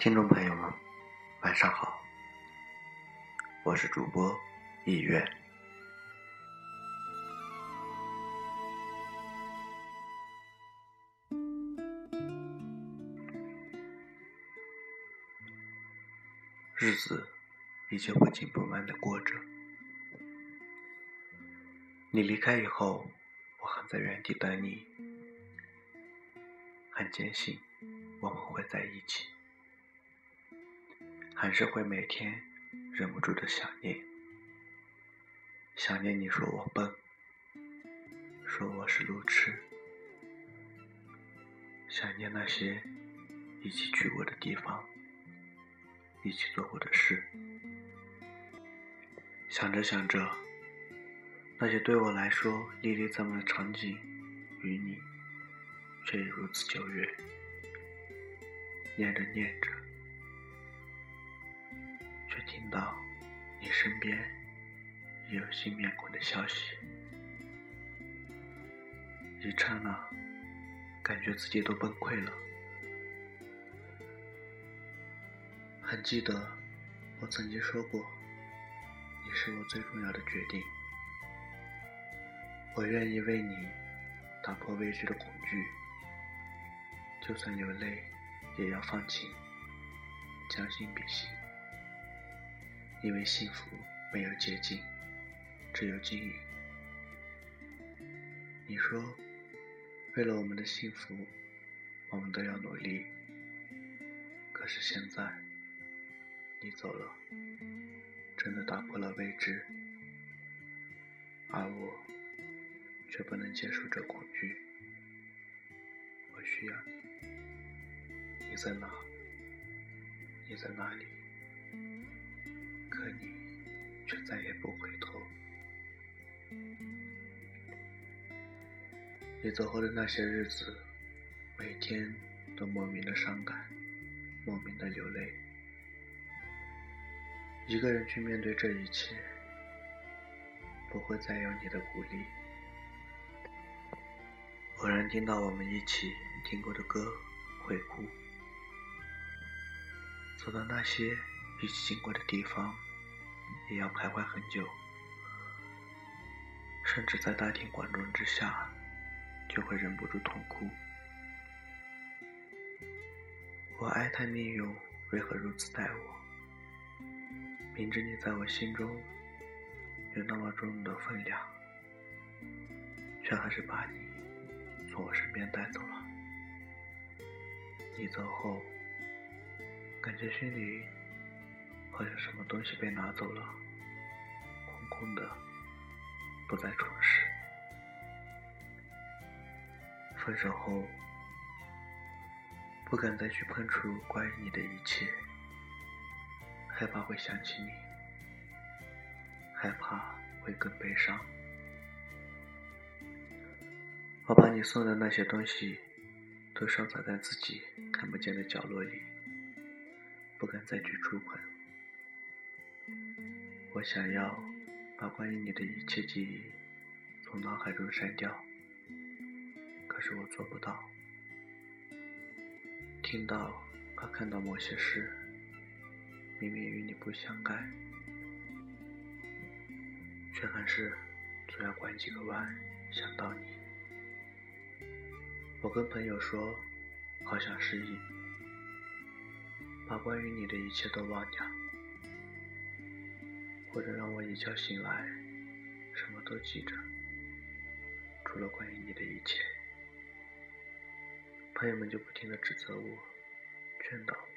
听众朋友们，晚上好，我是主播意愿。日子依旧不紧不慢的过着，你离开以后，我还在原地等你，很坚信我们会在一起。还是会每天忍不住的想念，想念你说我笨，说我是路痴，想念那些一起去过的地方，一起做过的事。想着想着，那些对我来说历历在目的场景，与你却已如此久远。念着念着。听到你身边有新面孔的消息，一刹那，感觉自己都崩溃了。还记得我曾经说过，你是我最重要的决定，我愿意为你打破未知的恐惧，就算流泪也要放晴，将心比心。因为幸福没有捷径，只有经营。你说，为了我们的幸福，我们都要努力。可是现在，你走了，真的打破了未知，而我却不能结束这恐惧。我需要你，你在哪？你在哪里？可你却再也不回头。你走后的那些日子，每天都莫名的伤感，莫名的流泪。一个人去面对这一切，不会再有你的鼓励。偶然听到我们一起听过的歌，会哭。走到那些。一起经过的地方，也要徘徊很久，甚至在大庭广众之下，就会忍不住痛哭。我哀叹命运为何如此待我，明知你在我心中有那么重的分量，却还是把你从我身边带走了。你走后，感觉心里……好像什么东西被拿走了，空的，不再重视。分手后，不敢再去碰触关于你的一切，害怕会想起你，害怕会更悲伤。我把你送的那些东西，都收藏在自己看不见的角落里，不敢再去触碰。我想要把关于你的一切记忆从脑海中删掉，可是我做不到。听到和看到某些事，明明与你不相干，却还是总要拐几个弯想到你。我跟朋友说，好想失忆，把关于你的一切都忘掉。或者让我一觉醒来，什么都记着，除了关于你的一切。朋友们就不停的指责我，劝导我，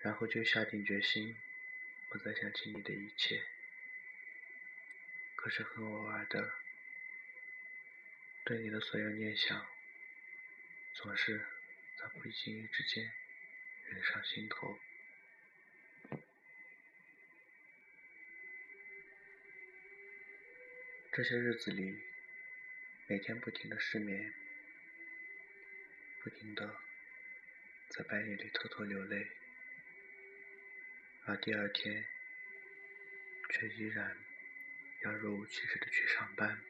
然后就下定决心，不再想起你的一切。可是很偶尔的，对你的所有念想，总是在不经意之间涌上心头。这些日子里，每天不停的失眠，不停的在半夜里偷偷流泪，而第二天却依然要若无其事的去上班，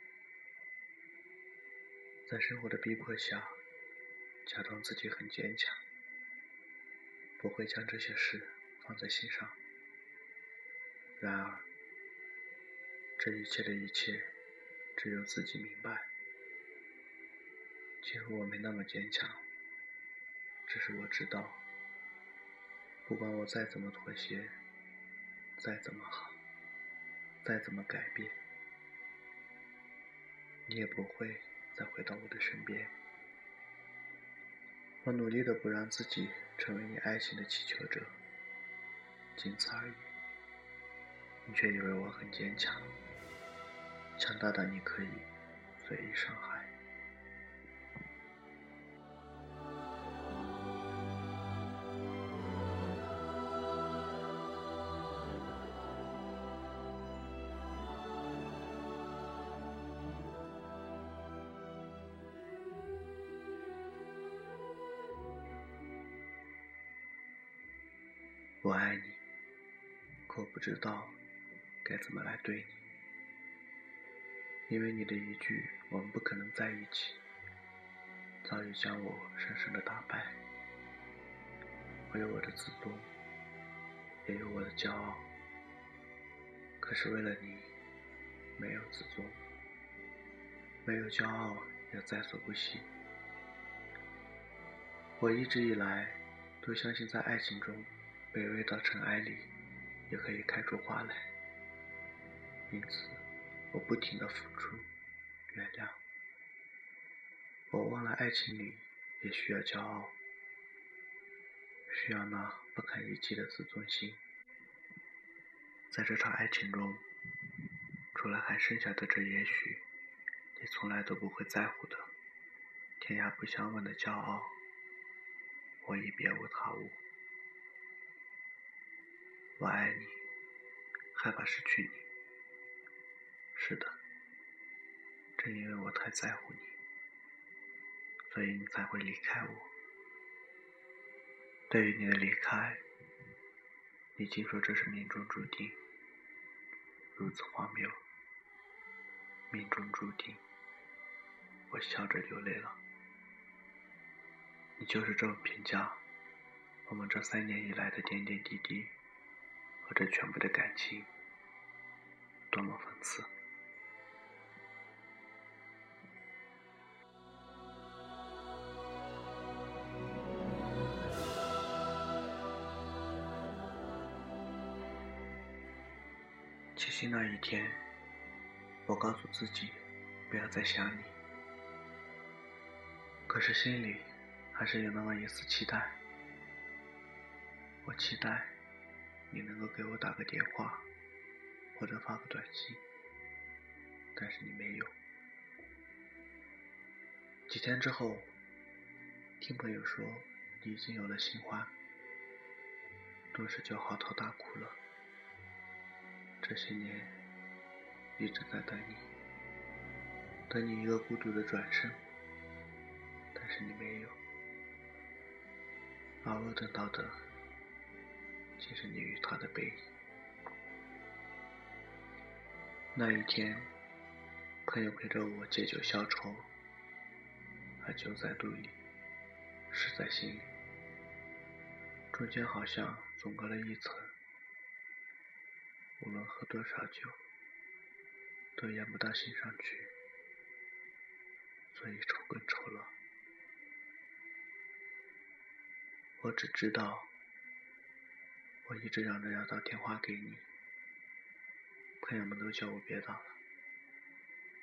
在生活的逼迫下，假装自己很坚强，不会将这些事放在心上。然而，这一切的一切，只有自己明白。其实我没那么坚强，只是我知道，不管我再怎么妥协，再怎么好，再怎么改变，你也不会再回到我的身边。我努力的不让自己成为你爱情的乞求者，仅此而已。你却以为我很坚强，强大到你可以随意伤害。我爱你，可我不知道该怎么来对你，因为你的一句“我们不可能在一起”，早已将我深深的打败。我有我的自尊，也有我的骄傲，可是为了你，没有自尊，没有骄傲，也在所不惜。我一直以来都相信，在爱情中。卑微到尘埃里，也可以开出花来。因此，我不停的付出，原谅。我忘了，爱情里也需要骄傲，需要那不堪一击的自尊心。在这场爱情中，除了还剩下的这也许，你从来都不会在乎的，天涯不相问的骄傲，我已别无他物。我爱你，害怕失去你。是的，正因为我太在乎你，所以你才会离开我。对于你的离开，你竟说这是命中注定，如此荒谬。命中注定，我笑着流泪了。你就是这么评价我们这三年以来的点点滴滴。和这全部的感情，多么讽刺！七夕那一天，我告诉自己不要再想你，可是心里还是有那么一丝期待。我期待。你能够给我打个电话，或者发个短信，但是你没有。几天之后，听朋友说你已经有了新欢，顿时就嚎啕大哭了。这些年一直在等你，等你一个孤独的转身，但是你没有，而我等到的。竟是你与他的背影。那一天，朋友陪着我借酒消愁，而酒在肚里，诗在心里，中间好像总隔了一层。无论喝多少酒，都咽不到心上去，所以愁更愁了。我只知道。我一直嚷着要打电话给你，朋友们都叫我别打了，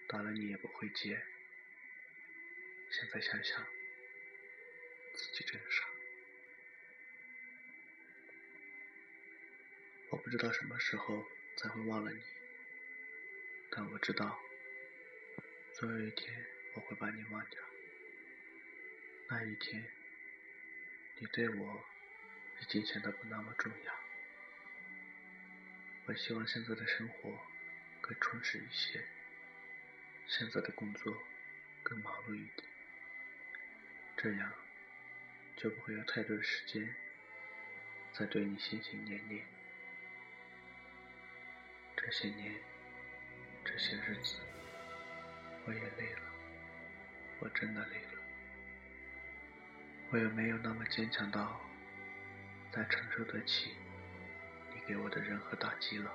打了你也不会接。现在想想，自己真傻。我不知道什么时候才会忘了你，但我知道，总有一天我会把你忘掉。那一天，你对我。已经显得不那么重要。我希望现在的生活更充实一些，现在的工作更忙碌一点，这样就不会有太多的时间在对你心心念念。这些年，这些日子，我也累了，我真的累了。我也没有那么坚强到。再承受得起你给我的任何打击了。